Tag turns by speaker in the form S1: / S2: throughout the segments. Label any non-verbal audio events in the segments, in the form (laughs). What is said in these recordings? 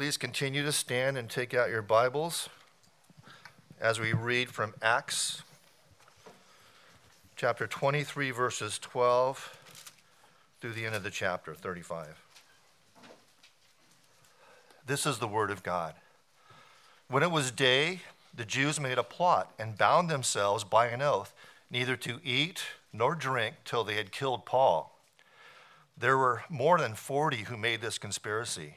S1: Please continue to stand and take out your Bibles as we read from Acts chapter 23, verses 12 through the end of the chapter, 35. This is the Word of God. When it was day, the Jews made a plot and bound themselves by an oath neither to eat nor drink till they had killed Paul. There were more than 40 who made this conspiracy.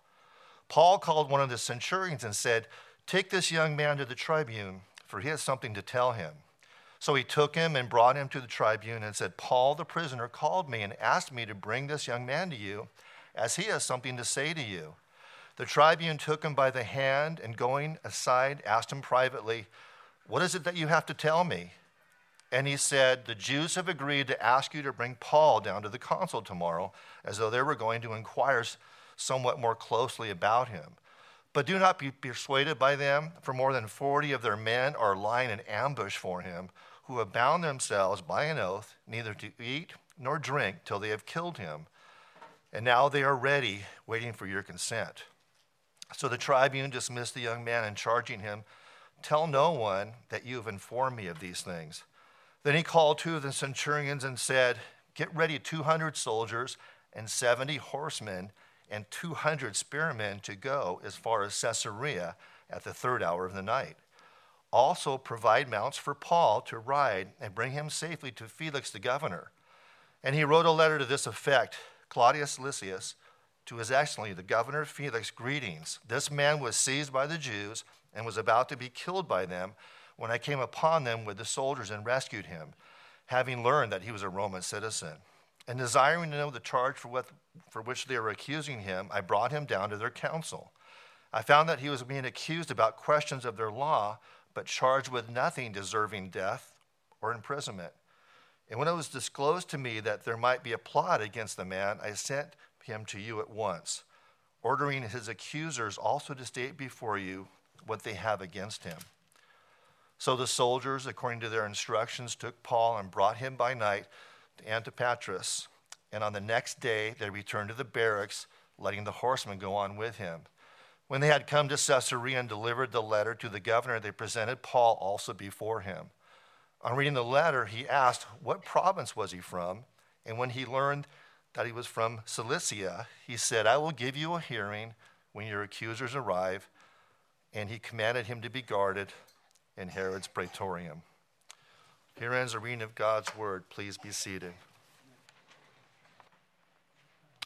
S1: Paul called one of the centurions and said, Take this young man to the tribune, for he has something to tell him. So he took him and brought him to the tribune and said, Paul the prisoner called me and asked me to bring this young man to you, as he has something to say to you. The tribune took him by the hand and going aside asked him privately, What is it that you have to tell me? And he said, The Jews have agreed to ask you to bring Paul down to the consul tomorrow, as though they were going to inquire somewhat more closely about him. But do not be persuaded by them, for more than 40 of their men are lying in ambush for him, who have bound themselves by an oath neither to eat nor drink till they have killed him. And now they are ready, waiting for your consent. So the tribune dismissed the young man and charging him, Tell no one that you have informed me of these things. Then he called two of the centurions and said, Get ready 200 soldiers and 70 horsemen and 200 spearmen to go as far as Caesarea at the third hour of the night. Also, provide mounts for Paul to ride and bring him safely to Felix the governor. And he wrote a letter to this effect Claudius Lysias, to his excellency, the governor Felix, greetings. This man was seized by the Jews and was about to be killed by them when I came upon them with the soldiers and rescued him, having learned that he was a Roman citizen. And desiring to know the charge for, what, for which they were accusing him, I brought him down to their council. I found that he was being accused about questions of their law, but charged with nothing deserving death or imprisonment. And when it was disclosed to me that there might be a plot against the man, I sent him to you at once, ordering his accusers also to state before you what they have against him. So the soldiers, according to their instructions, took Paul and brought him by night Antipatris, and on the next day they returned to the barracks, letting the horsemen go on with him. When they had come to Caesarea and delivered the letter to the governor, they presented Paul also before him. On reading the letter, he asked, What province was he from? And when he learned that he was from Cilicia, he said, I will give you a hearing when your accusers arrive. And he commanded him to be guarded in Herod's praetorium. Here ends the reading of God's word. Please be seated.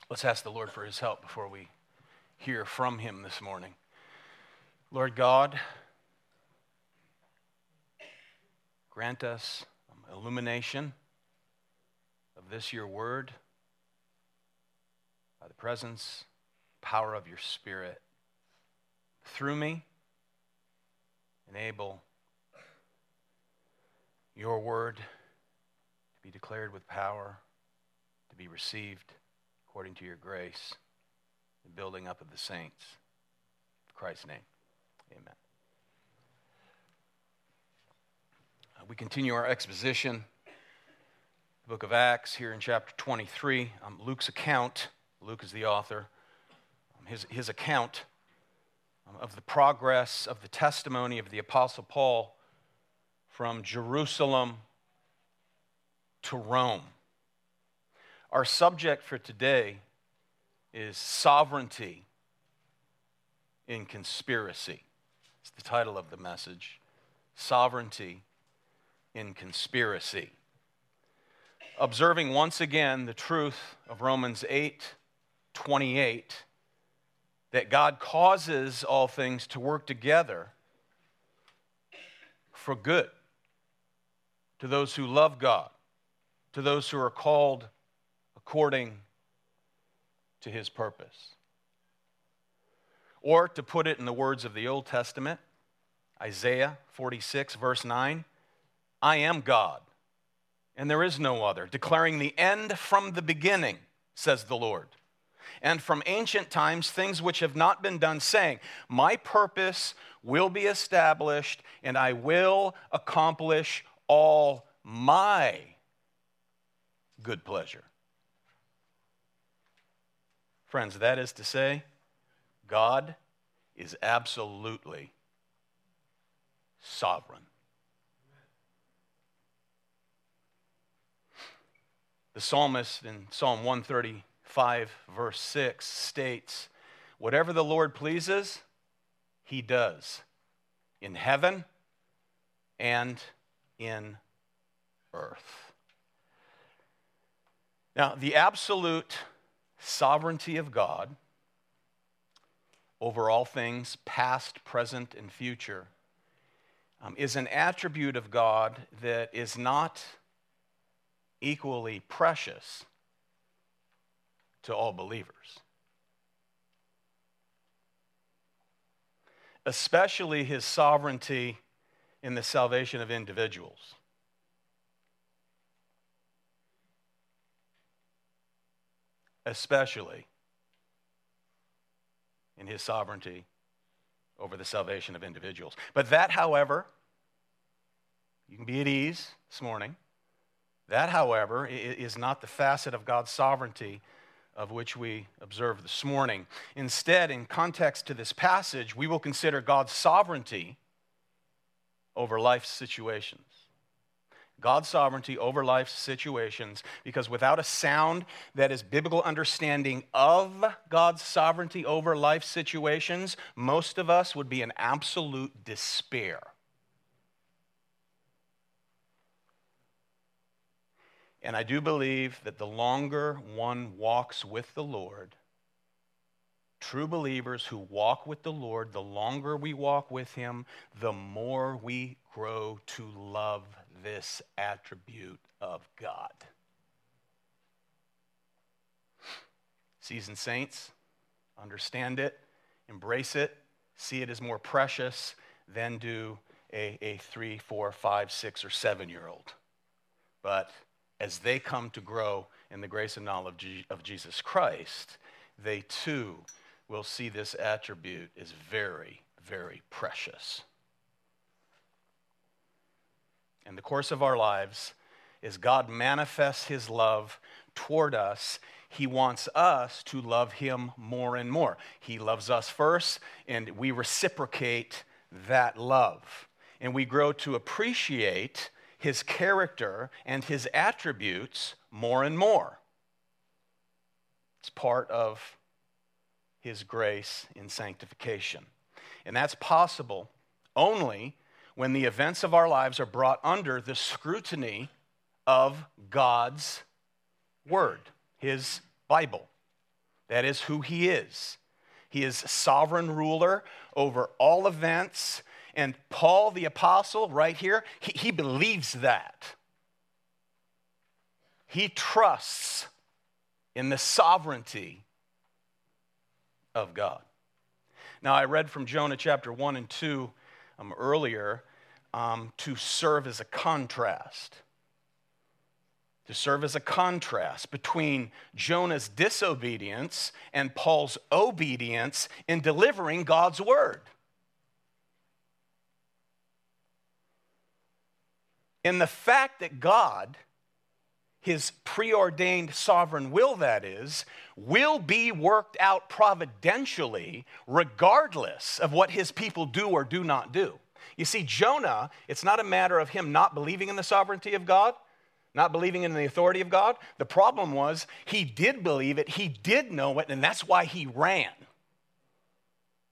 S2: Let's ask the Lord for his help before we hear from him this morning. Lord God, grant us illumination of this your word by the presence, power of your spirit. Through me, enable your word to be declared with power, to be received according to your grace, the building up of the saints. In Christ's name, amen. Uh, we continue our exposition, the book of Acts, here in chapter 23. Um, Luke's account, Luke is the author, um, his, his account um, of the progress of the testimony of the Apostle Paul from Jerusalem to Rome. Our subject for today is sovereignty in conspiracy. It's the title of the message Sovereignty in Conspiracy. Observing once again the truth of Romans 8 28, that God causes all things to work together for good to those who love God, to those who are called according to his purpose. Or to put it in the words of the Old Testament, Isaiah 46, verse 9 I am God, and there is no other, declaring the end from the beginning, says the Lord. And from ancient times, things which have not been done, saying, My purpose will be established, and I will accomplish all my good pleasure. Friends, that is to say, God is absolutely sovereign. The psalmist in Psalm 135, verse 6, states, Whatever the Lord pleases, he does in heaven and in earth. Now, the absolute sovereignty of God over all things, past, present, and future, um, is an attribute of God that is not equally precious to all believers. Especially his sovereignty in the salvation of individuals. Especially in his sovereignty over the salvation of individuals. But that, however, you can be at ease this morning. That, however, is not the facet of God's sovereignty of which we observe this morning. Instead, in context to this passage, we will consider God's sovereignty over life situations. God's sovereignty over life's situations, because without a sound that is biblical understanding of God's sovereignty over life situations, most of us would be in absolute despair. And I do believe that the longer one walks with the Lord, true believers who walk with the Lord, the longer we walk with Him, the more we grow to love this attribute of God. Seasoned saints, understand it, embrace it, see it as more precious than do a, a three, four, five, six, or seven year old. But as they come to grow in the grace and knowledge of Jesus Christ, they too will see this attribute is very, very precious in the course of our lives as God manifests his love toward us. He wants us to love him more and more. He loves us first, and we reciprocate that love. And we grow to appreciate his character and his attributes more and more. It's part of his grace in sanctification. And that's possible only when the events of our lives are brought under the scrutiny of God's Word, His Bible. That is who He is. He is sovereign ruler over all events. And Paul the Apostle, right here, he, he believes that. He trusts in the sovereignty of God. Now, I read from Jonah chapter 1 and 2 um, earlier um, to serve as a contrast. To serve as a contrast between Jonah's disobedience and Paul's obedience in delivering God's word. In the fact that God, his preordained sovereign will, that is, will be worked out providentially regardless of what his people do or do not do. You see, Jonah, it's not a matter of him not believing in the sovereignty of God, not believing in the authority of God. The problem was he did believe it, he did know it, and that's why he ran.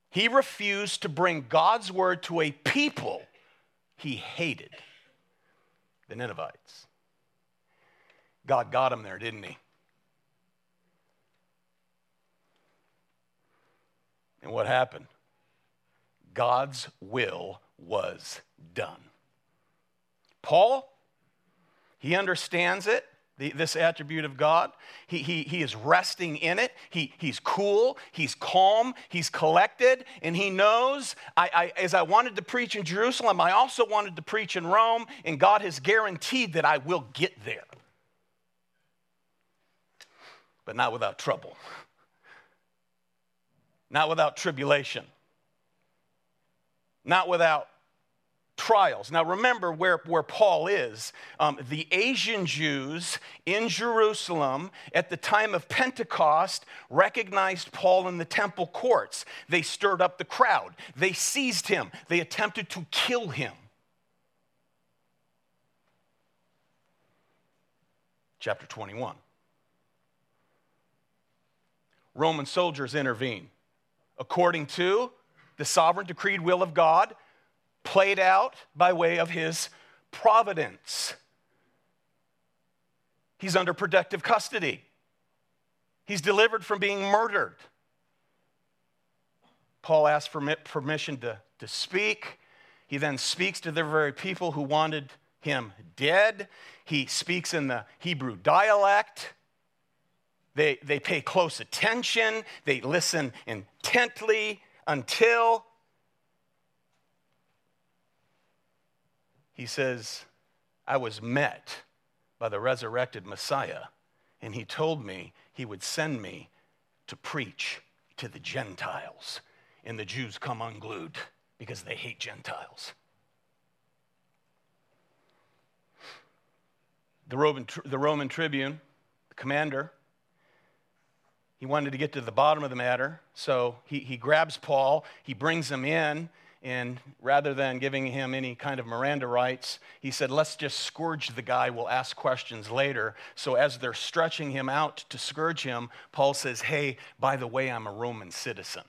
S2: He refused to bring God's word to a people he hated the Ninevites. God got him there, didn't he? And what happened? God's will was done. Paul, he understands it the, this attribute of God. He, he, he is resting in it. He, he's cool, he's calm, he's collected, and he knows. I, I, as I wanted to preach in Jerusalem, I also wanted to preach in Rome, and God has guaranteed that I will get there. But not without trouble, not without tribulation, not without trials. Now, remember where, where Paul is. Um, the Asian Jews in Jerusalem at the time of Pentecost recognized Paul in the temple courts. They stirred up the crowd, they seized him, they attempted to kill him. Chapter 21. Roman soldiers intervene according to the sovereign decreed will of God played out by way of his providence. He's under protective custody. He's delivered from being murdered. Paul asks for permission to, to speak. He then speaks to the very people who wanted him dead. He speaks in the Hebrew dialect. They, they pay close attention, they listen intently until he says, I was met by the resurrected Messiah, and he told me he would send me to preach to the Gentiles. And the Jews come unglued because they hate Gentiles. The Roman, the Roman tribune, the commander, he wanted to get to the bottom of the matter, so he, he grabs Paul, he brings him in, and rather than giving him any kind of Miranda rights, he said, Let's just scourge the guy. We'll ask questions later. So, as they're stretching him out to scourge him, Paul says, Hey, by the way, I'm a Roman citizen.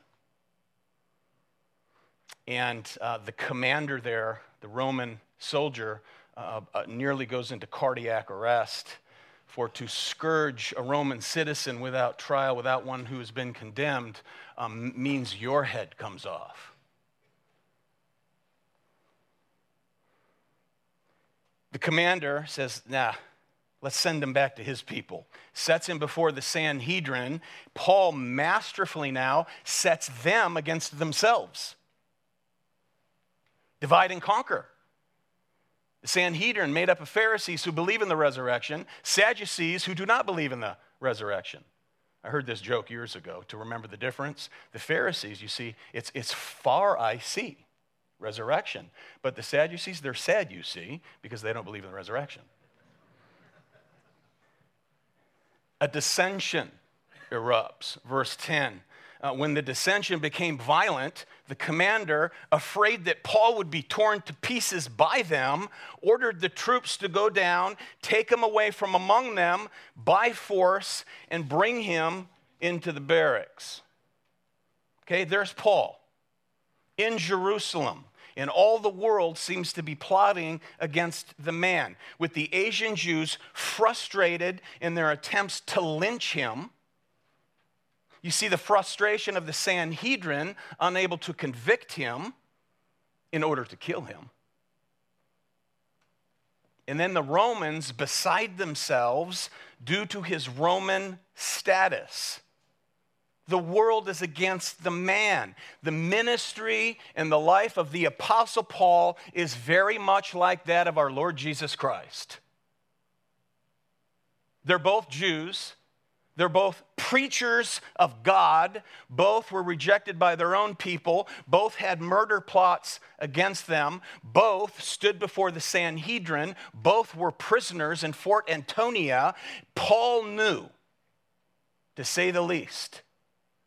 S2: And uh, the commander there, the Roman soldier, uh, uh, nearly goes into cardiac arrest. For to scourge a Roman citizen without trial, without one who has been condemned, um, means your head comes off. The commander says, Nah, let's send him back to his people. Sets him before the Sanhedrin. Paul masterfully now sets them against themselves. Divide and conquer. The Sanhedrin made up of Pharisees who believe in the resurrection, Sadducees who do not believe in the resurrection. I heard this joke years ago to remember the difference. The Pharisees, you see, it's, it's far I see resurrection. But the Sadducees, they're sad, you see, because they don't believe in the resurrection. A dissension erupts. Verse 10. Uh, when the dissension became violent, the commander, afraid that Paul would be torn to pieces by them, ordered the troops to go down, take him away from among them by force, and bring him into the barracks. Okay, there's Paul in Jerusalem. And all the world seems to be plotting against the man, with the Asian Jews frustrated in their attempts to lynch him. You see the frustration of the Sanhedrin, unable to convict him in order to kill him. And then the Romans beside themselves due to his Roman status. The world is against the man. The ministry and the life of the Apostle Paul is very much like that of our Lord Jesus Christ. They're both Jews. They're both preachers of God. Both were rejected by their own people. Both had murder plots against them. Both stood before the Sanhedrin. Both were prisoners in Fort Antonia. Paul knew, to say the least,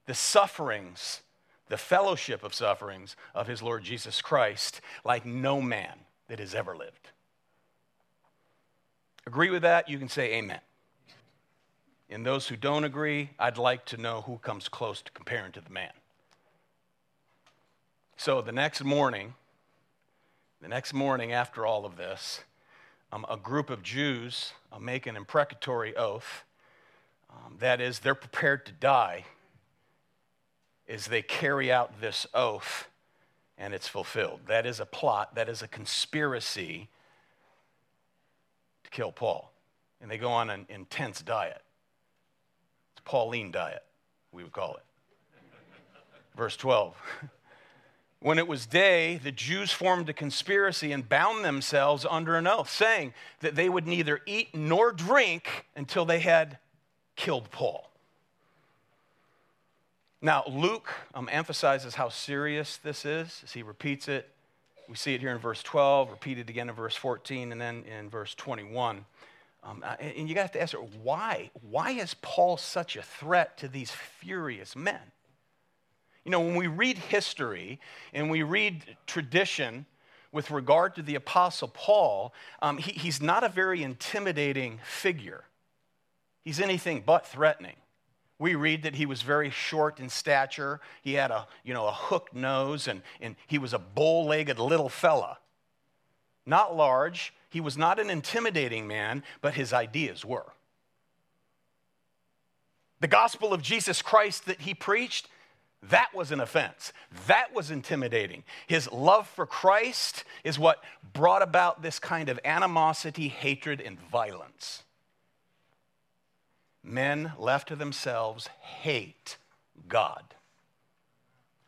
S2: the sufferings, the fellowship of sufferings of his Lord Jesus Christ like no man that has ever lived. Agree with that? You can say amen. And those who don't agree, I'd like to know who comes close to comparing to the man. So the next morning, the next morning after all of this, um, a group of Jews uh, make an imprecatory oath. Um, that is, they're prepared to die as they carry out this oath and it's fulfilled. That is a plot, that is a conspiracy to kill Paul. and they go on an intense diet. Pauline diet, we would call it. Verse 12. (laughs) When it was day, the Jews formed a conspiracy and bound themselves under an oath, saying that they would neither eat nor drink until they had killed Paul. Now, Luke um, emphasizes how serious this is as he repeats it. We see it here in verse 12, repeated again in verse 14, and then in verse 21. Um, and you got to ask her, why? Why is Paul such a threat to these furious men? You know, when we read history and we read tradition with regard to the Apostle Paul, um, he, he's not a very intimidating figure. He's anything but threatening. We read that he was very short in stature. He had a, you know, a hooked nose and, and he was a bow legged little fella. Not large. He was not an intimidating man, but his ideas were. The gospel of Jesus Christ that he preached, that was an offense. That was intimidating. His love for Christ is what brought about this kind of animosity, hatred, and violence. Men left to themselves hate God.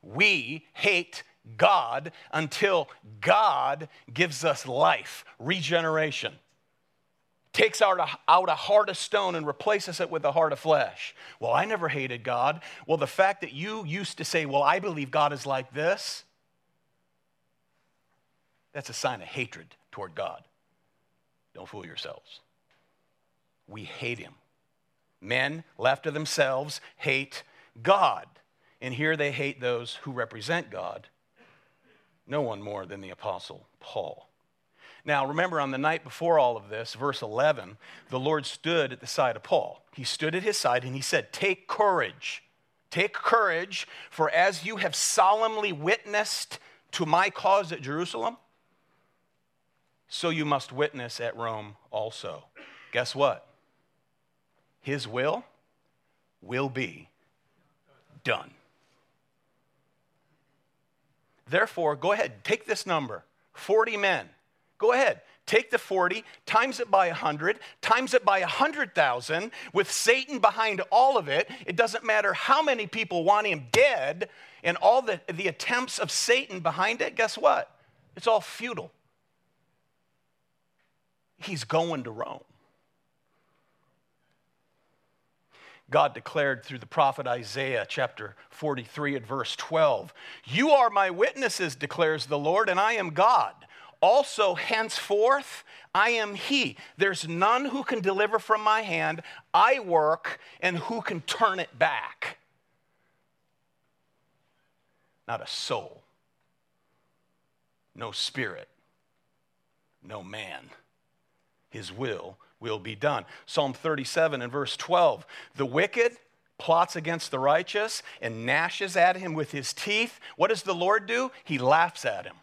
S2: We hate God until God gives us life, regeneration takes out a, out a heart of stone and replaces it with a heart of flesh. Well, I never hated God. Well, the fact that you used to say, Well, I believe God is like this, that's a sign of hatred toward God. Don't fool yourselves. We hate Him. Men, left to themselves, hate God. And here they hate those who represent God. No one more than the Apostle Paul. Now, remember, on the night before all of this, verse 11, the Lord stood at the side of Paul. He stood at his side and he said, Take courage. Take courage, for as you have solemnly witnessed to my cause at Jerusalem, so you must witness at Rome also. Guess what? His will will be done. Therefore, go ahead, take this number 40 men Go ahead. Take the 40, times it by 100, times it by 100,000, with Satan behind all of it. It doesn't matter how many people want him dead and all the, the attempts of Satan behind it. Guess what? It's all futile. He's going to Rome. God declared through the prophet Isaiah, chapter 43, at verse 12 You are my witnesses, declares the Lord, and I am God. Also, henceforth, I am He. There's none who can deliver from my hand. I work, and who can turn it back? Not a soul, no spirit, no man. His will will be done. Psalm 37 and verse 12 The wicked plots against the righteous and gnashes at him with his teeth. What does the Lord do? He laughs at him.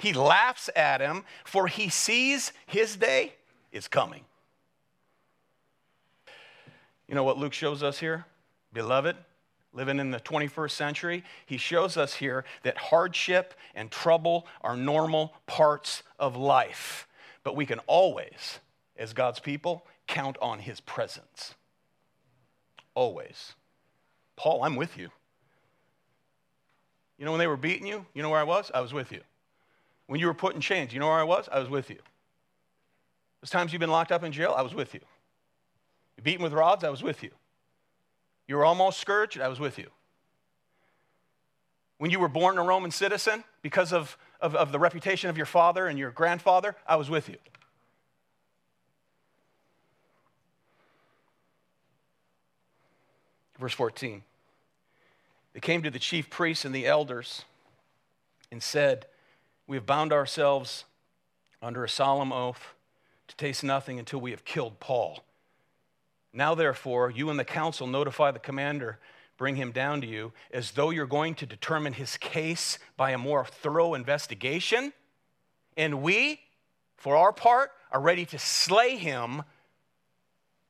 S2: He laughs at him, for he sees his day is coming. You know what Luke shows us here? Beloved, living in the 21st century, he shows us here that hardship and trouble are normal parts of life. But we can always, as God's people, count on his presence. Always. Paul, I'm with you. You know when they were beating you? You know where I was? I was with you. When you were put in chains, you know where I was? I was with you. Those times you've been locked up in jail, I was with you. You're beaten with rods, I was with you. You were almost scourged, I was with you. When you were born a Roman citizen because of, of, of the reputation of your father and your grandfather, I was with you. Verse 14. They came to the chief priests and the elders and said, we have bound ourselves under a solemn oath to taste nothing until we have killed Paul. Now, therefore, you and the council notify the commander, bring him down to you, as though you're going to determine his case by a more thorough investigation. And we, for our part, are ready to slay him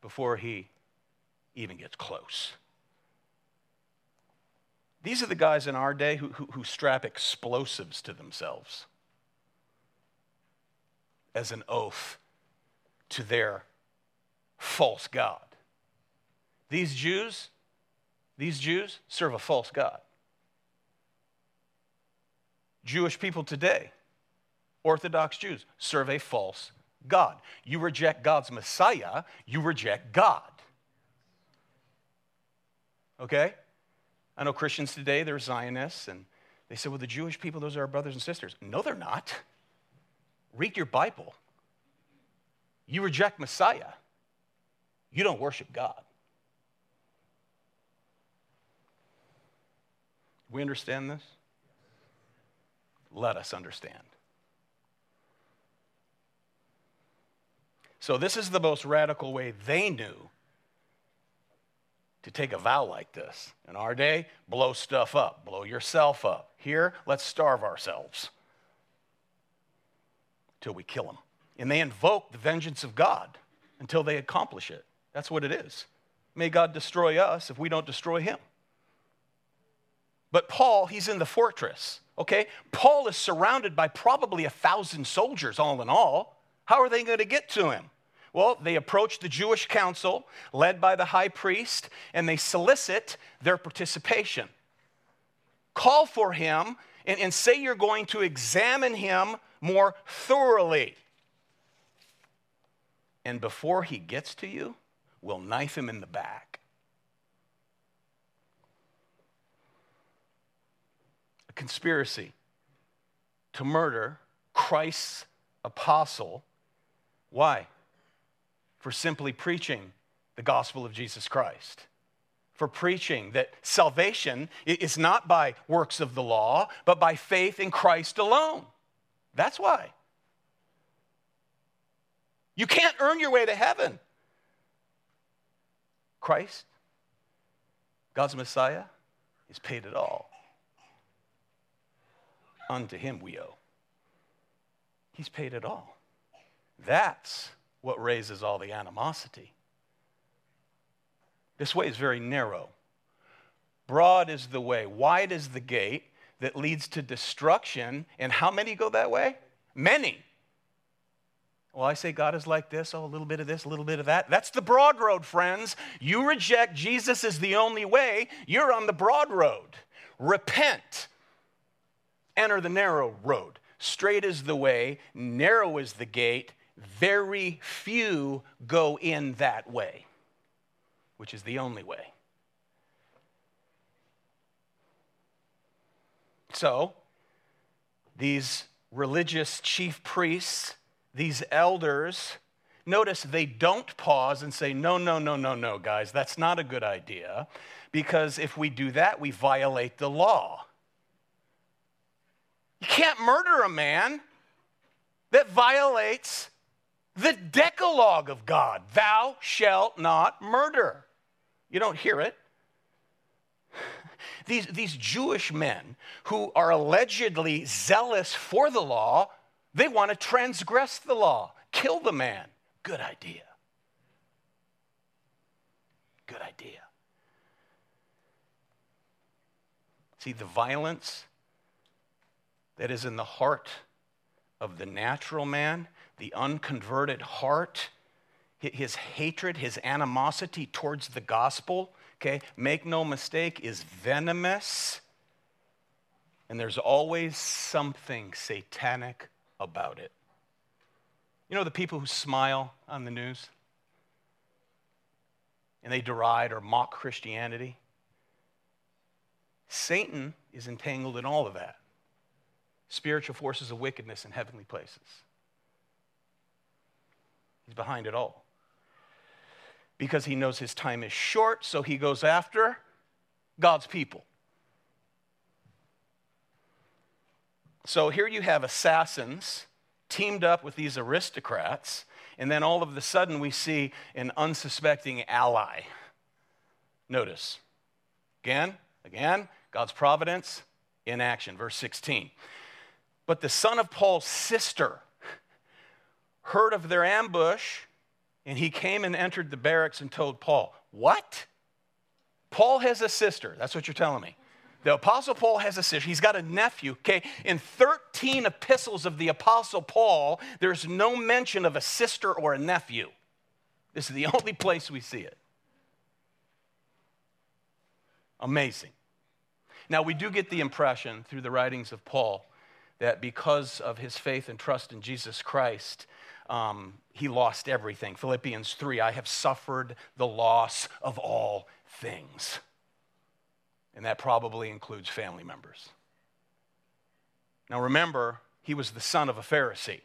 S2: before he even gets close. These are the guys in our day who, who, who strap explosives to themselves as an oath to their false God. These Jews, these Jews serve a false God. Jewish people today, Orthodox Jews, serve a false God. You reject God's Messiah, you reject God. Okay? I know Christians today, they're Zionists, and they say, well, the Jewish people, those are our brothers and sisters. No, they're not. Read your Bible. You reject Messiah, you don't worship God. We understand this? Let us understand. So, this is the most radical way they knew to take a vow like this. In our day, blow stuff up, blow yourself up. Here, let's starve ourselves till we kill them. And they invoke the vengeance of God until they accomplish it. That's what it is. May God destroy us if we don't destroy him. But Paul, he's in the fortress, okay? Paul is surrounded by probably a thousand soldiers, all in all. How are they going to get to him? Well, they approach the Jewish council, led by the high priest, and they solicit their participation. Call for him and, and say you're going to examine him more thoroughly. And before he gets to you, we'll knife him in the back. A conspiracy to murder Christ's apostle. Why? For simply preaching the gospel of Jesus Christ for preaching that salvation is not by works of the law, but by faith in Christ alone. That's why. You can't earn your way to heaven. Christ, God's Messiah, has paid it all. Unto him we owe. He's paid it all. That's what raises all the animosity. This way is very narrow. Broad is the way, wide is the gate that leads to destruction. And how many go that way? Many. Well, I say God is like this, oh, a little bit of this, a little bit of that. That's the broad road, friends. You reject Jesus as the only way, you're on the broad road. Repent. Enter the narrow road. Straight is the way, narrow is the gate. Very few go in that way which is the only way. So, these religious chief priests, these elders, notice they don't pause and say, No, no, no, no, no, guys, that's not a good idea, because if we do that, we violate the law. You can't murder a man that violates the Decalogue of God Thou shalt not murder. You don't hear it. (laughs) These, these Jewish men who are allegedly zealous for the law, they want to transgress the law, kill the man. Good idea. Good idea. See, the violence that is in the heart of the natural man, the unconverted heart, his hatred, his animosity towards the gospel, okay, make no mistake, is venomous. And there's always something satanic about it. You know the people who smile on the news? And they deride or mock Christianity? Satan is entangled in all of that. Spiritual forces of wickedness in heavenly places. He's behind it all because he knows his time is short, so he goes after God's people. So here you have assassins teamed up with these aristocrats, and then all of a sudden we see an unsuspecting ally. Notice, again, again, God's providence in action. Verse 16. But the son of Paul's sister heard of their ambush and he came and entered the barracks and told Paul, What? Paul has a sister. That's what you're telling me. The Apostle Paul has a sister. He's got a nephew. Okay, in 13 epistles of the Apostle Paul, there's no mention of a sister or a nephew. This is the only place we see it. Amazing. Now, we do get the impression through the writings of Paul that because of his faith and trust in Jesus Christ, um, he lost everything. Philippians 3 I have suffered the loss of all things. And that probably includes family members. Now remember, he was the son of a Pharisee,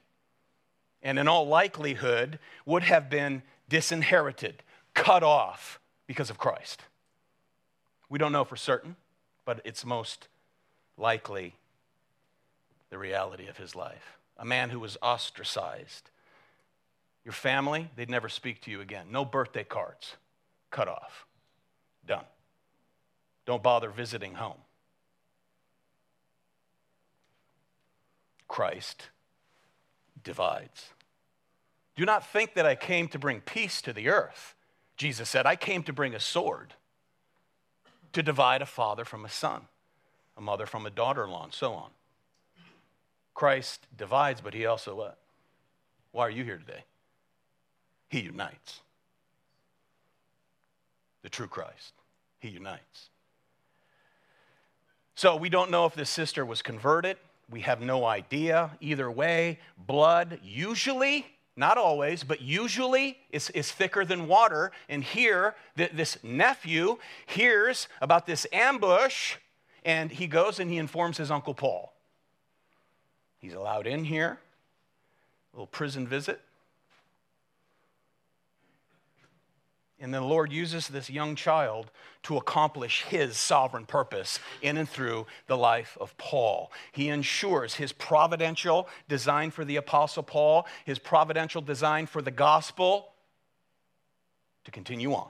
S2: and in all likelihood would have been disinherited, cut off because of Christ. We don't know for certain, but it's most likely the reality of his life. A man who was ostracized. Your family, they'd never speak to you again. No birthday cards. Cut off. Done. Don't bother visiting home. Christ divides. Do not think that I came to bring peace to the earth. Jesus said, I came to bring a sword to divide a father from a son, a mother from a daughter in law, and so on. Christ divides, but he also what? Why are you here today? He unites. The true Christ. He unites. So we don't know if this sister was converted. We have no idea. Either way, blood usually, not always, but usually is, is thicker than water. And here, th- this nephew hears about this ambush, and he goes and he informs his Uncle Paul. He's allowed in here, a little prison visit. And then the Lord uses this young child to accomplish his sovereign purpose in and through the life of Paul. He ensures his providential design for the Apostle Paul, his providential design for the gospel to continue on.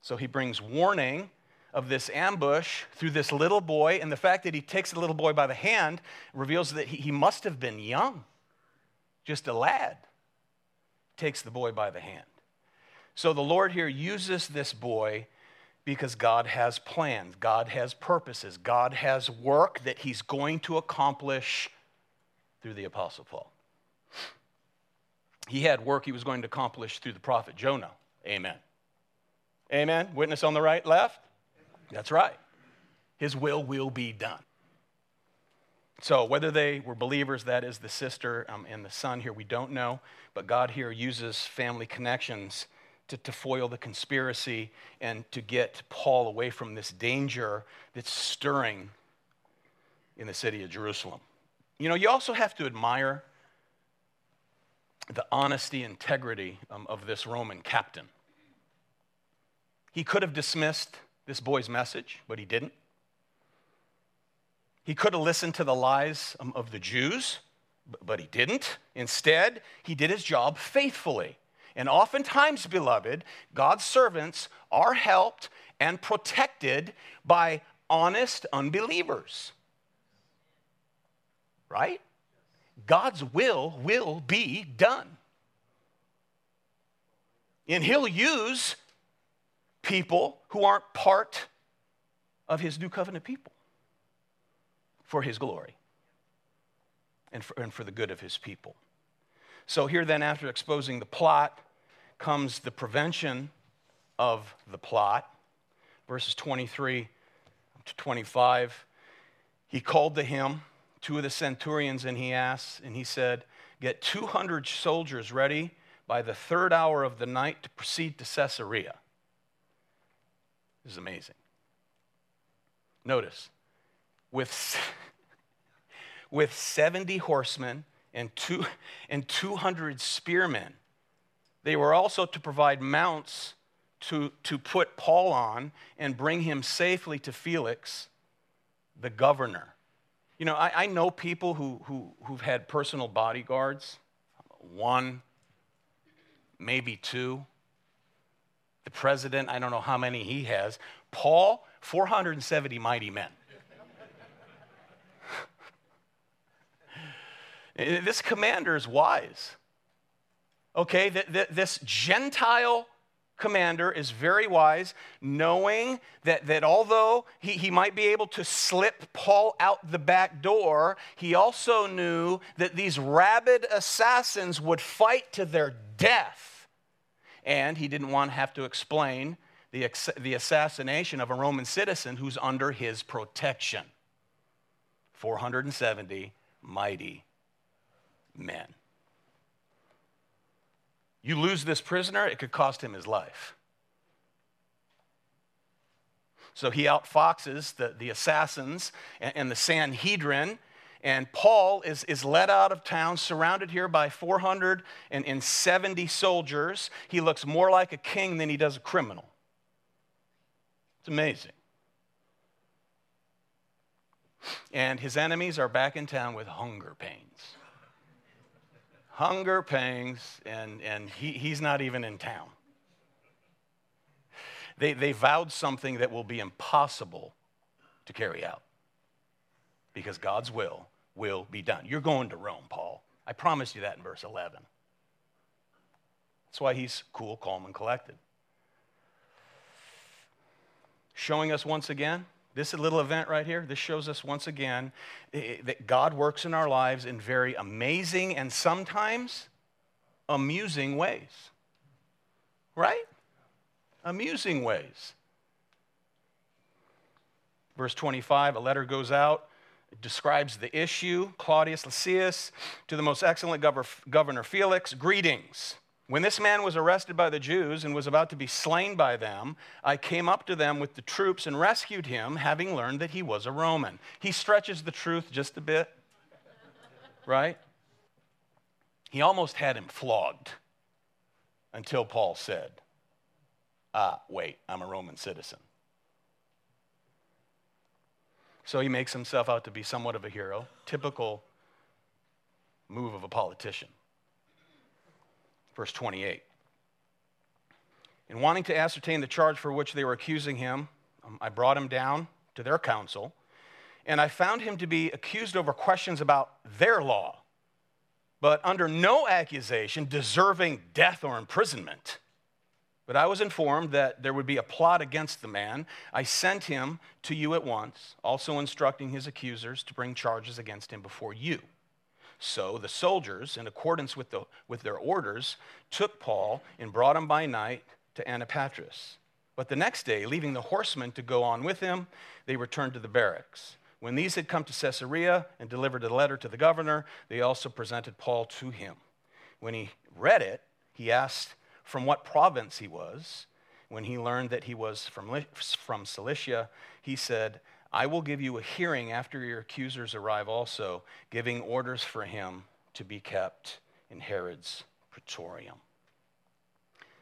S2: So he brings warning of this ambush through this little boy, and the fact that he takes the little boy by the hand reveals that he, must have been young, just a lad. Takes the boy by the hand. So the Lord here uses this boy because God has plans, God has purposes, God has work that he's going to accomplish through the Apostle Paul. He had work he was going to accomplish through the prophet Jonah. Amen. Amen. Witness on the right, left? That's right. His will will be done. So, whether they were believers, that is the sister um, and the son here, we don't know. But God here uses family connections to, to foil the conspiracy and to get Paul away from this danger that's stirring in the city of Jerusalem. You know, you also have to admire the honesty, and integrity um, of this Roman captain. He could have dismissed this boy's message, but he didn't. He could have listened to the lies um, of the Jews, but he didn't. Instead, he did his job faithfully. And oftentimes, beloved, God's servants are helped and protected by honest unbelievers. Right? God's will will be done. And He'll use people who aren't part of His new covenant people for His glory and for, and for the good of His people. So, here then, after exposing the plot, comes the prevention of the plot. Verses 23 to 25. He called to him two of the centurions and he asked, and he said, Get 200 soldiers ready by the third hour of the night to proceed to Caesarea. This is amazing. Notice, with, (laughs) with 70 horsemen and, two, and 200 spearmen. They were also to provide mounts to, to put Paul on and bring him safely to Felix, the governor. You know, I, I know people who, who, who've had personal bodyguards, one, maybe two. The president, I don't know how many he has. Paul, 470 mighty men. (laughs) this commander is wise. Okay, this Gentile commander is very wise, knowing that, that although he, he might be able to slip Paul out the back door, he also knew that these rabid assassins would fight to their death. And he didn't want to have to explain the, the assassination of a Roman citizen who's under his protection. 470 mighty men. You lose this prisoner, it could cost him his life. So he outfoxes the, the assassins and, and the Sanhedrin, and Paul is, is led out of town, surrounded here by 470 soldiers. He looks more like a king than he does a criminal. It's amazing. And his enemies are back in town with hunger pains hunger pains, and, and he, he's not even in town. They, they vowed something that will be impossible to carry out because God's will will be done. You're going to Rome, Paul. I promised you that in verse 11. That's why he's cool, calm, and collected. Showing us once again this little event right here, this shows us once again eh, eh, that God works in our lives in very amazing and sometimes amusing ways. Right? Amusing ways. Verse 25, a letter goes out, it describes the issue. Claudius Lysias to the most excellent governor Felix, greetings. When this man was arrested by the Jews and was about to be slain by them, I came up to them with the troops and rescued him, having learned that he was a Roman. He stretches the truth just a bit, right? He almost had him flogged until Paul said, Ah, wait, I'm a Roman citizen. So he makes himself out to be somewhat of a hero, typical move of a politician verse 28. In wanting to ascertain the charge for which they were accusing him, um, I brought him down to their council, and I found him to be accused over questions about their law, but under no accusation deserving death or imprisonment. But I was informed that there would be a plot against the man. I sent him to you at once, also instructing his accusers to bring charges against him before you. So the soldiers, in accordance with, the, with their orders, took Paul and brought him by night to Antipatris. But the next day, leaving the horsemen to go on with him, they returned to the barracks. When these had come to Caesarea and delivered a letter to the governor, they also presented Paul to him. When he read it, he asked from what province he was. When he learned that he was from, from Cilicia, he said, I will give you a hearing after your accusers arrive also, giving orders for him to be kept in Herod's praetorium.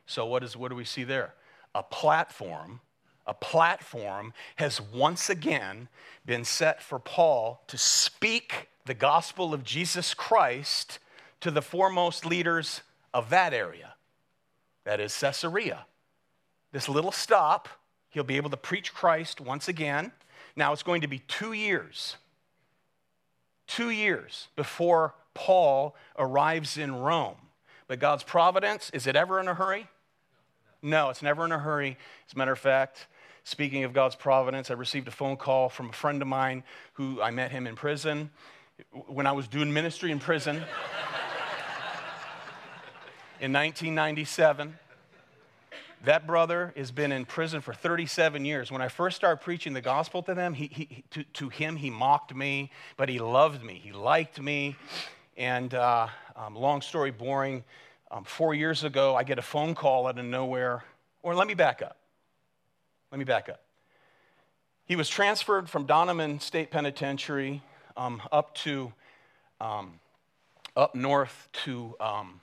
S2: So, what, is, what do we see there? A platform, a platform has once again been set for Paul to speak the gospel of Jesus Christ to the foremost leaders of that area. That is Caesarea. This little stop, he'll be able to preach Christ once again now, it's going to be two years, two years before Paul arrives in Rome. But God's providence, is it ever in a hurry? No, it's never in a hurry. As a matter of fact, speaking of God's providence, I received a phone call from a friend of mine who I met him in prison when I was doing ministry in prison in 1997. That brother has been in prison for 37 years. When I first started preaching the gospel to them, he, he, to, to him, he mocked me, but he loved me. He liked me. And uh, um, long story boring, um, four years ago, I get a phone call out of nowhere. Or let me back up. Let me back up. He was transferred from Donovan State Penitentiary um, up to um, up north to um,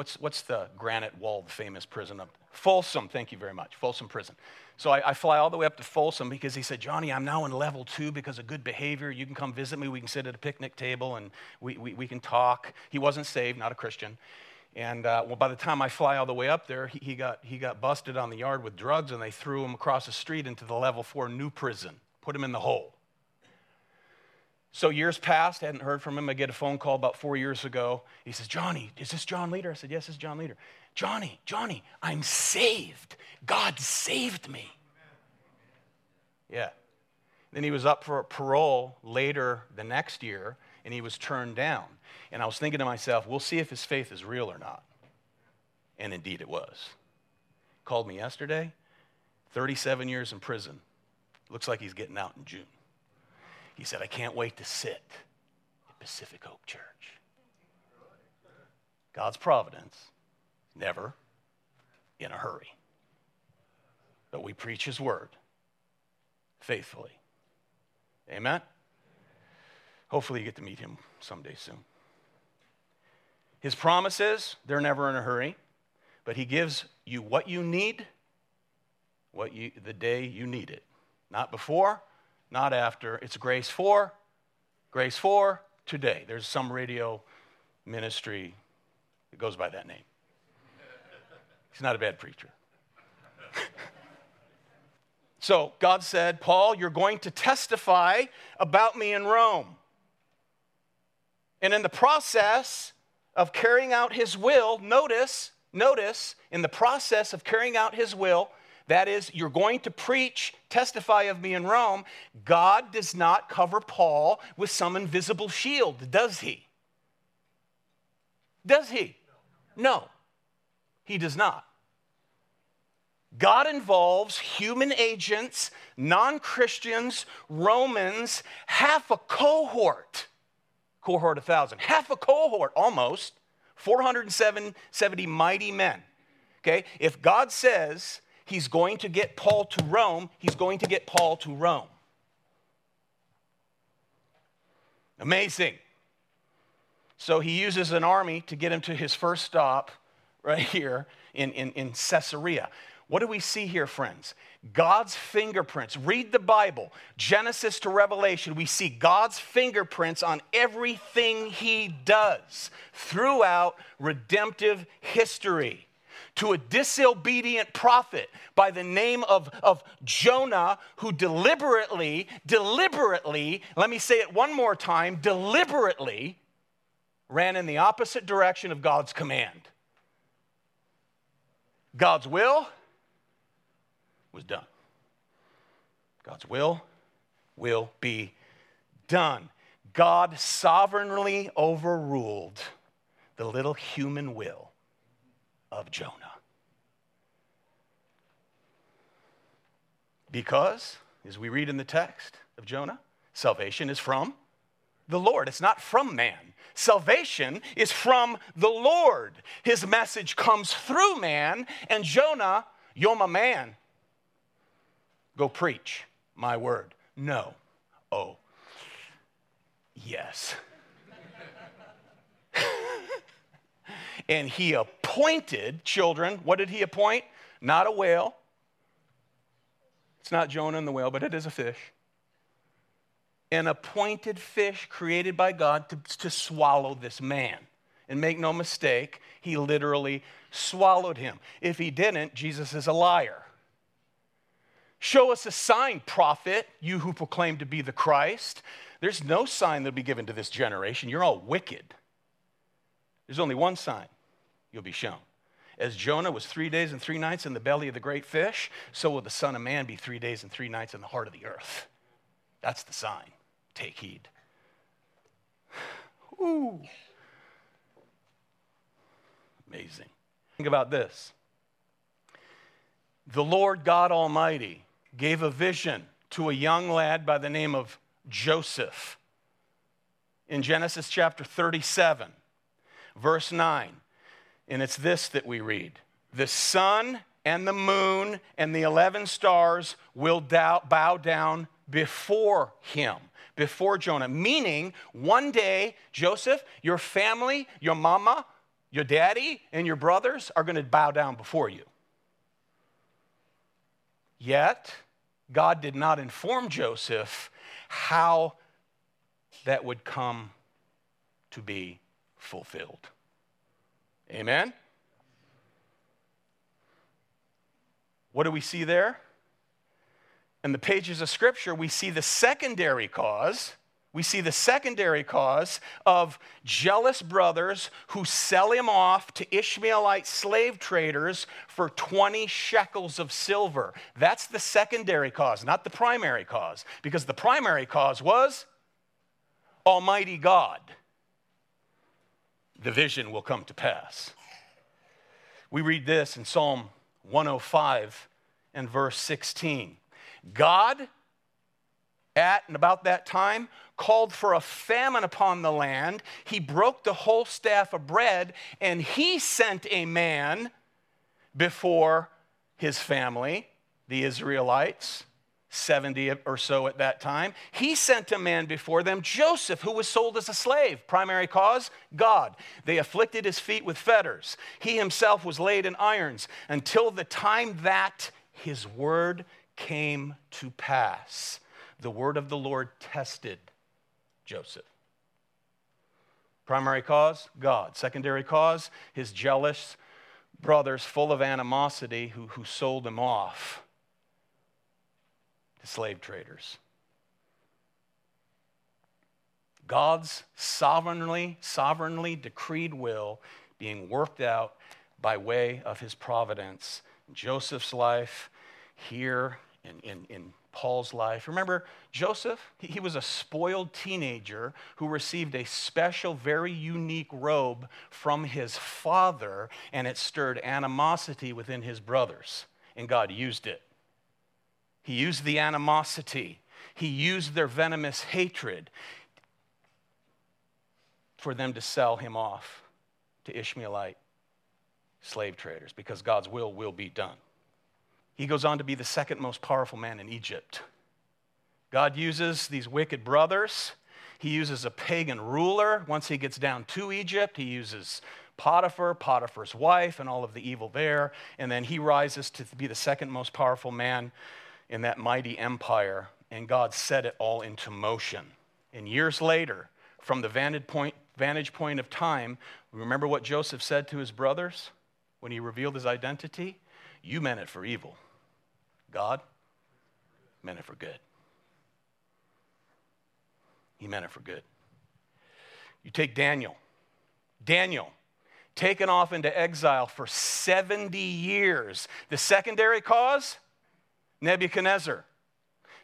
S2: what's, what's the granite wall, the famous prison up Folsom, thank you very much, Folsom Prison. So I, I, fly all the way up to Folsom because he said, Johnny, I'm now in level two because of good behavior. You can come visit me. We can sit at a picnic table and we, we, we can talk. He wasn't saved, not a Christian. And uh, well, by the time I fly all the way up there, he, he, got, he got busted on the yard with drugs and they threw him across the street into the level four new prison, put him in the hole. So years passed, I hadn't heard from him. I get a phone call about four years ago. He says, Johnny, is this John Leader? I said, Yes, this is John Leader. Johnny, Johnny, I'm saved. God saved me. Yeah. Then he was up for parole later the next year, and he was turned down. And I was thinking to myself, we'll see if his faith is real or not. And indeed it was. Called me yesterday, 37 years in prison. Looks like he's getting out in June. He said, I can't wait to sit at Pacific Hope Church. God's providence, never in a hurry. But we preach his word faithfully. Amen? Hopefully, you get to meet him someday soon. His promises, they're never in a hurry, but he gives you what you need what you, the day you need it. Not before, not after. It's grace for, grace for today. There's some radio ministry that goes by that name. He's not a bad preacher. (laughs) so God said, Paul, you're going to testify about me in Rome. And in the process of carrying out his will, notice, notice, in the process of carrying out his will, that is, you're going to preach, testify of me in Rome. God does not cover Paul with some invisible shield, does he? Does he? No, he does not. God involves human agents, non Christians, Romans, half a cohort, cohort a thousand, half a cohort almost, 470 mighty men. Okay, if God says he's going to get Paul to Rome, he's going to get Paul to Rome. Amazing. So he uses an army to get him to his first stop right here in, in, in Caesarea. What do we see here, friends? God's fingerprints. Read the Bible, Genesis to Revelation. We see God's fingerprints on everything he does throughout redemptive history to a disobedient prophet by the name of, of Jonah, who deliberately, deliberately, let me say it one more time, deliberately ran in the opposite direction of God's command. God's will was done. God's will will be done. God sovereignly overruled the little human will of Jonah. Because, as we read in the text of Jonah, salvation is from the Lord. It's not from man. Salvation is from the Lord. His message comes through man, and Jonah, you're my man. Go preach my word. No. Oh. Yes. And he appointed children. What did he appoint? Not a whale. It's not Jonah and the whale, but it is a fish. An appointed fish created by God to, to swallow this man. And make no mistake, he literally swallowed him. If he didn't, Jesus is a liar. Show us a sign, prophet, you who proclaim to be the Christ. There's no sign that'll be given to this generation. You're all wicked. There's only one sign you'll be shown. As Jonah was three days and three nights in the belly of the great fish, so will the Son of Man be three days and three nights in the heart of the earth. That's the sign. Take heed. (sighs) Ooh. Amazing. Think about this. The Lord God Almighty gave a vision to a young lad by the name of Joseph in Genesis chapter 37 verse 9. And it's this that we read The sun and the moon and the 11 stars will bow down before him, before Jonah. Meaning, one day, Joseph, your family, your mama, your daddy, and your brothers are going to bow down before you. Yet, God did not inform Joseph how that would come to be fulfilled. Amen? What do we see there? In the pages of Scripture, we see the secondary cause we see the secondary cause of jealous brothers who sell him off to Ishmaelite slave traders for 20 shekels of silver. That's the secondary cause, not the primary cause, because the primary cause was Almighty God. The vision will come to pass. We read this in Psalm 105 and verse 16. God, at and about that time, called for a famine upon the land. He broke the whole staff of bread, and he sent a man before his family, the Israelites, 70 or so at that time. He sent a man before them, Joseph, who was sold as a slave. Primary cause God. They afflicted his feet with fetters. He himself was laid in irons until the time that his word came to pass. The word of the Lord tested Joseph. Primary cause, God. Secondary cause, his jealous brothers full of animosity who, who sold him off to slave traders. God's sovereignly, sovereignly decreed will being worked out by way of his providence. Joseph's life here in, in, in Paul's life. Remember, Joseph, he was a spoiled teenager who received a special, very unique robe from his father, and it stirred animosity within his brothers, and God used it. He used the animosity, he used their venomous hatred for them to sell him off to Ishmaelite slave traders because God's will will be done. He goes on to be the second most powerful man in Egypt. God uses these wicked brothers. He uses a pagan ruler. Once he gets down to Egypt, he uses Potiphar, Potiphar's wife, and all of the evil there. And then he rises to be the second most powerful man in that mighty empire. And God set it all into motion. And years later, from the vantage point, vantage point of time, remember what Joseph said to his brothers when he revealed his identity? You meant it for evil God meant it for good. He meant it for good. You take Daniel. Daniel, taken off into exile for 70 years. The secondary cause? Nebuchadnezzar.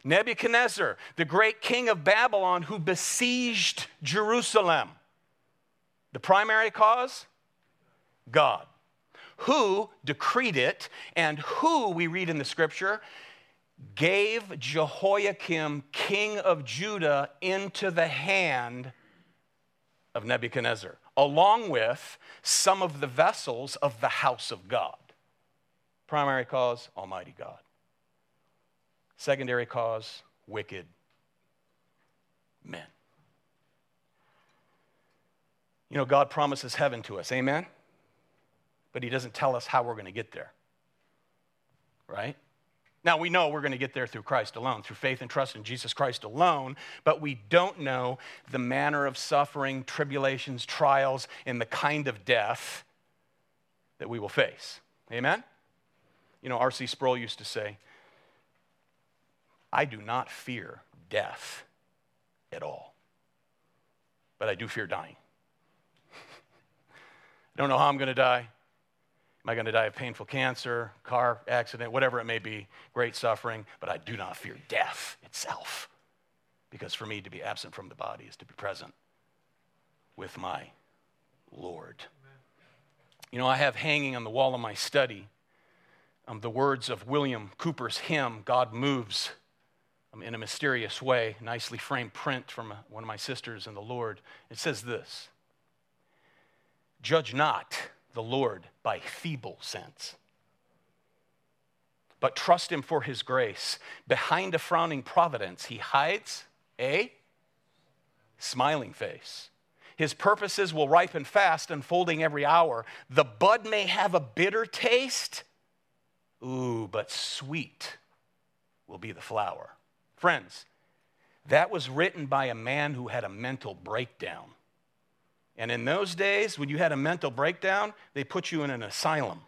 S2: Nebuchadnezzar, the great king of Babylon who besieged Jerusalem. The primary cause? God who decreed it, and who, we read in the scripture, gave Jehoiakim, king of Judah, into the hand of Nebuchadnezzar, along with some of the vessels of the house of God. Primary cause, Almighty God. Secondary cause, wicked men. You know, God promises heaven to us. Amen? but he doesn't tell us how we're going to get there. Right? Now, we know we're going to get there through Christ alone, through faith and trust in Jesus Christ alone, but we don't know the manner of suffering, tribulations, trials, and the kind of death that we will face. Amen? You know, R.C. Sproul used to say, I do not fear death at all, but I do fear dying. I (laughs) don't know how I'm going to die. Am I going to die of painful cancer, car accident, whatever it may be, great suffering? But I do not fear death itself. Because for me to be absent from the body is to be present with my Lord. Amen. You know, I have hanging on the wall of my study um, the words of William Cowper's hymn, God Moves, in a mysterious way, nicely framed print from uh, one of my sisters in the Lord. It says this Judge not the Lord by feeble sense. But trust Him for His grace. Behind a frowning providence, He hides a smiling face. His purposes will ripen fast, unfolding every hour. The bud may have a bitter taste, ooh, but sweet will be the flower. Friends, that was written by a man who had a mental breakdown. And in those days, when you had a mental breakdown, they put you in an asylum.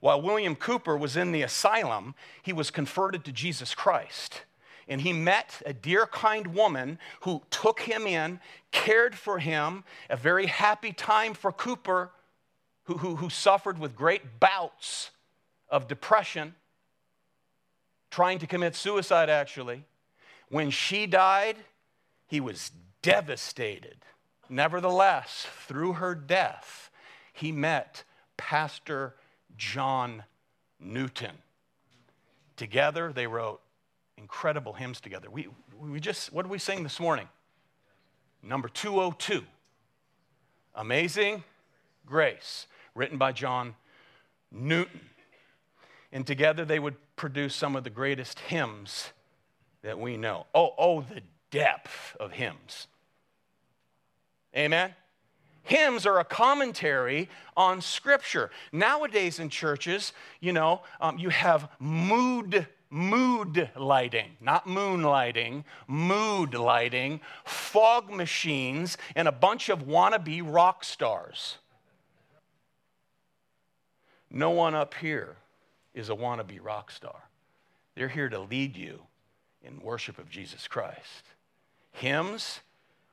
S2: While William Cowper was in the asylum, he was converted to Jesus Christ. and he met a dear, kind woman who took him in, cared for him, a very happy time for Cowper, who, who, who suffered with great bouts of depression, trying to commit suicide, actually. When she died, he was devastated. Nevertheless, through her death, he met Pastor John Newton. Together, they wrote incredible hymns together. We, we just, what did we sing this morning? Number 202 Amazing Grace, written by John Newton. And together they would produce some of the greatest hymns that we know. Oh, oh, the depth of hymns. Amen? Hymns are a commentary on Scripture. Nowadays in churches, you know, um, you have mood mood lighting, not moonlighting, mood lighting, fog machines, and a bunch of wannabe rock stars. No one up here is a wannabe rock star. They're here to lead you in worship of Jesus Christ. Hymns,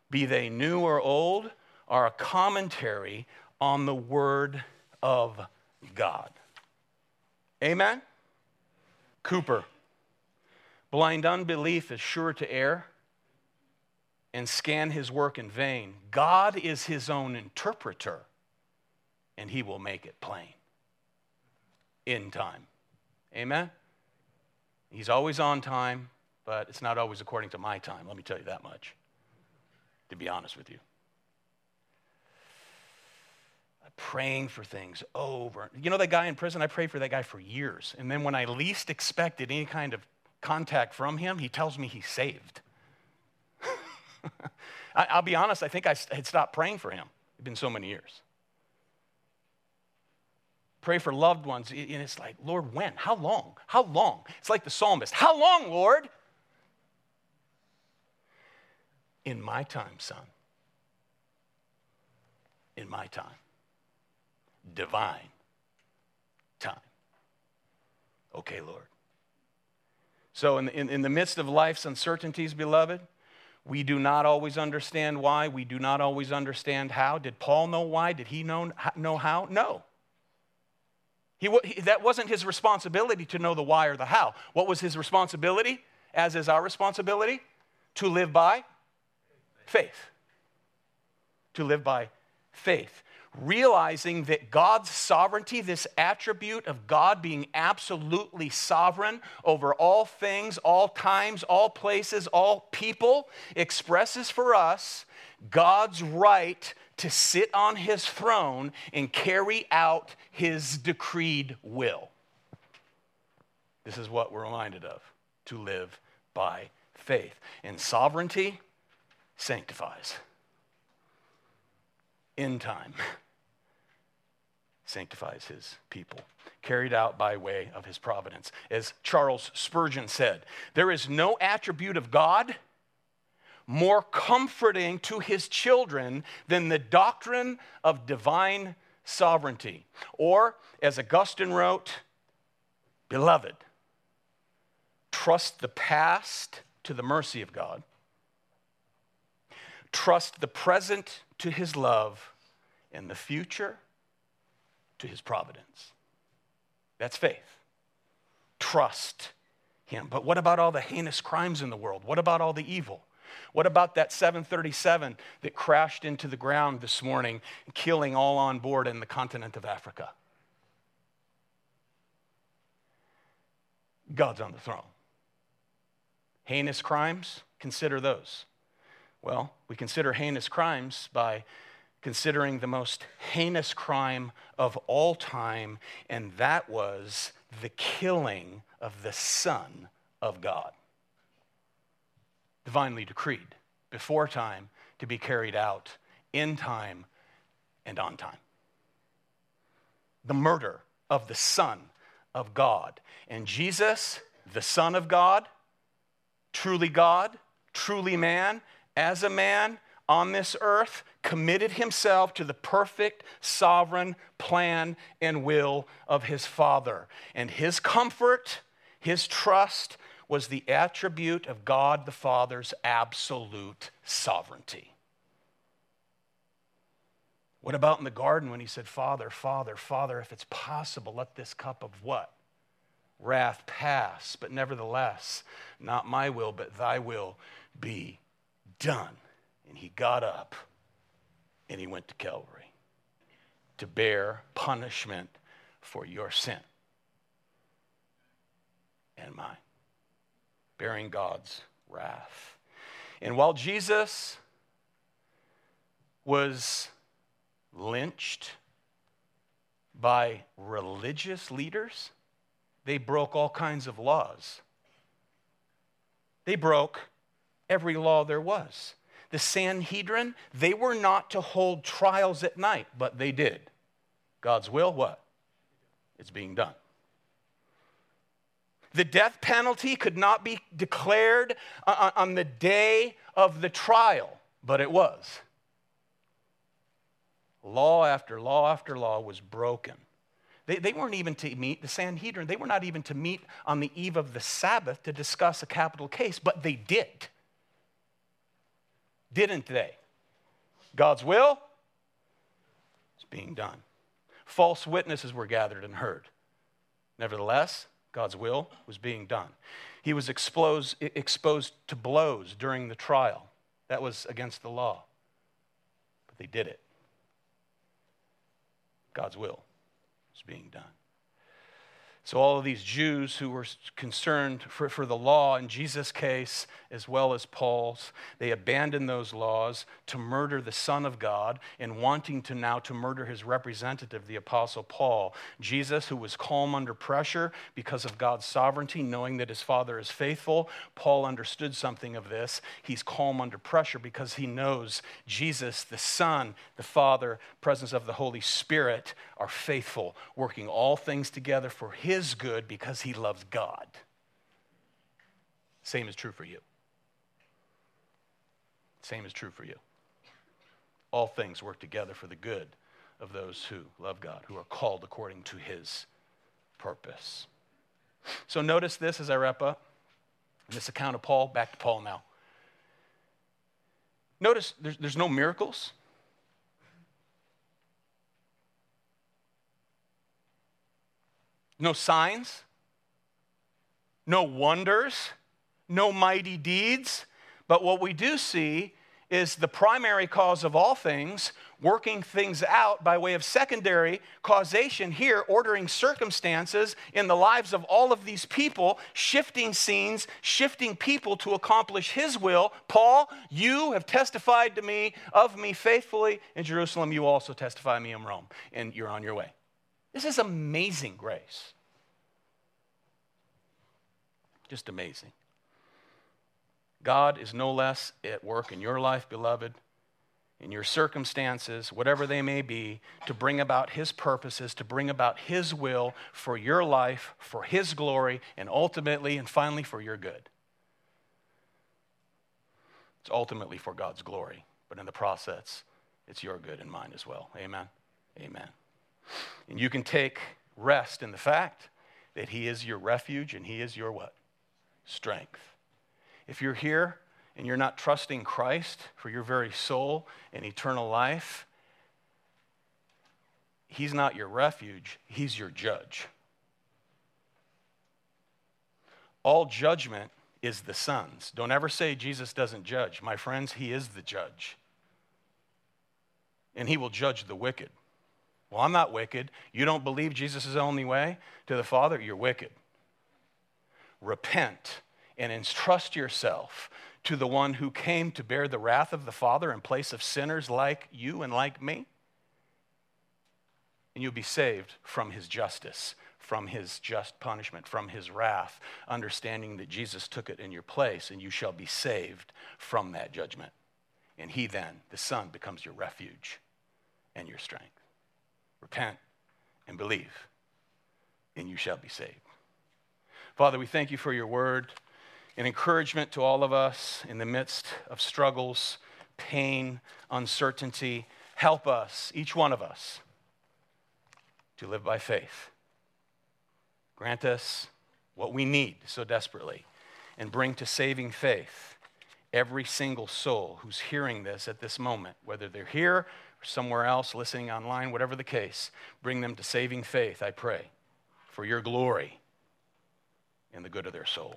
S2: be they new or old, are a commentary on the Word of God. Amen? Cowper. Blind unbelief is sure to err and scan his work in vain. God is his own interpreter, and he will make it plain in time. Amen? He's always on time, but it's not always according to my time. Let me tell you that much, to be honest with you. praying for things over. You know that guy in prison? I prayed for that guy for years. And then when I least expected any kind of contact from him, he tells me he's saved. (laughs) I, will be honest, I think I had stopped praying for him. It's been so many years. Pray for loved ones, and it's like, Lord, when? How long? How long? It's like the psalmist. How long, Lord? In my time, son. In my time divine time. Okay, Lord. So, in the, in, in the midst of life's uncertainties, beloved, we do not always understand why. We do not always understand how. Did Paul know why? Did he know, know how? No. He, that wasn't his responsibility to know the why or the how. What was his responsibility, as is our responsibility? To live by faith. To live by faith realizing that God's sovereignty, this attribute of God being absolutely sovereign over all things, all times, all places, all people, expresses for us God's right to sit on his throne and carry out his decreed will. This is what we're reminded of to live by faith. And sovereignty sanctifies in time sanctifies his people, carried out by way of his providence. As Charles Spurgeon said, there is no attribute of God more comforting to his children than the doctrine of divine sovereignty. Or, as Augustine wrote, Beloved, trust the past to the mercy of God, trust the present to his love, and the future to his providence. That's faith. Trust him. But what about all the heinous crimes in the world? What about all the evil? What about that 737 that crashed into the ground this morning, killing all on board in the continent of Africa? God's on the throne. Heinous crimes, consider those. Well, we consider heinous crimes by considering the most heinous crime of all time, and that was the killing of the Son of God. Divinely decreed, before time, to be carried out in time and on time. The murder of the Son of God. And Jesus, the Son of God, truly God, truly man, as a man, on this earth committed himself to the perfect sovereign plan and will of his Father. And his comfort, his trust was the attribute of God the Father's absolute sovereignty. What about in the garden when he said, Father, Father, Father, if it's possible, let this cup of what? Wrath pass, but nevertheless, not my will, but thy will be done. And he got up and he went to Calvary to bear punishment for your sin and mine, bearing God's wrath. And while Jesus was lynched by religious leaders, they broke all kinds of laws. They broke every law there was. The Sanhedrin, they were not to hold trials at night, but they did. God's will, what? It's being done. The death penalty could not be declared on the day of the trial, but it was. Law after law after law was broken. They, they weren't even to meet, the Sanhedrin, they were not even to meet on the eve of the Sabbath to discuss a capital case, but they did. Didn't they? God's will is being done. False witnesses were gathered and heard. Nevertheless, God's will was being done. He was exposed, exposed to blows during the trial. That was against the law. But they did it. God's will was being done. So, all of these Jews who were concerned for, for the law, in Jesus' case, as well as Paul's, they abandoned those laws to murder the Son of God and wanting to now to murder his representative, the Apostle Paul. Jesus, who was calm under pressure because of God's sovereignty, knowing that his Father is faithful, Paul understood something of this. He's calm under pressure because he knows Jesus, the Son, the Father, presence of the Holy Spirit are faithful, working all things together for his is good because he loves God. Same is true for you. Same is true for you. All things work together for the good of those who love God, who are called according to his purpose. So notice this as I wrap up. In this account of Paul, back to Paul now. Notice there's, there's no miracles. No signs, no wonders, no mighty deeds. But what we do see is the primary cause of all things, working things out by way of secondary causation here, ordering circumstances in the lives of all of these people, shifting scenes, shifting people to accomplish His will. Paul, you have testified to me of me faithfully in Jerusalem. You also testify me in Rome, and you're on your way. This is amazing grace. Just amazing. God is no less at work in your life, beloved, in your circumstances, whatever they may be, to bring about His purposes, to bring about His will for your life, for His glory, and ultimately and finally for your good. It's ultimately for God's glory, but in the process, it's your good and mine as well. Amen. Amen. And you can take rest in the fact that He is your refuge and He is your what? Strength. If you're here and you're not trusting Christ for your very soul and eternal life, He's not your refuge, He's your judge. All judgment is the Son's. Don't ever say Jesus doesn't judge. My friends, He is the judge. And He will judge the wicked. Well, I'm not wicked. You don't believe Jesus is the only way to the Father? You're wicked. Repent and entrust yourself to the one who came to bear the wrath of the Father in place of sinners like you and like me. And you'll be saved from his justice, from his just punishment, from his wrath, understanding that Jesus took it in your place, and you shall be saved from that judgment. And he then, the Son, becomes your refuge and your strength. Repent and believe, and you shall be saved. Father, we thank you for your word, an encouragement to all of us in the midst of struggles, pain, uncertainty. Help us, each one of us, to live by faith. Grant us what we need so desperately and bring to saving faith every single soul who's hearing this at this moment, whether they're here somewhere else, listening online, whatever the case. Bring them to saving faith, I pray, for your glory and the good of their soul.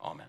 S2: Amen.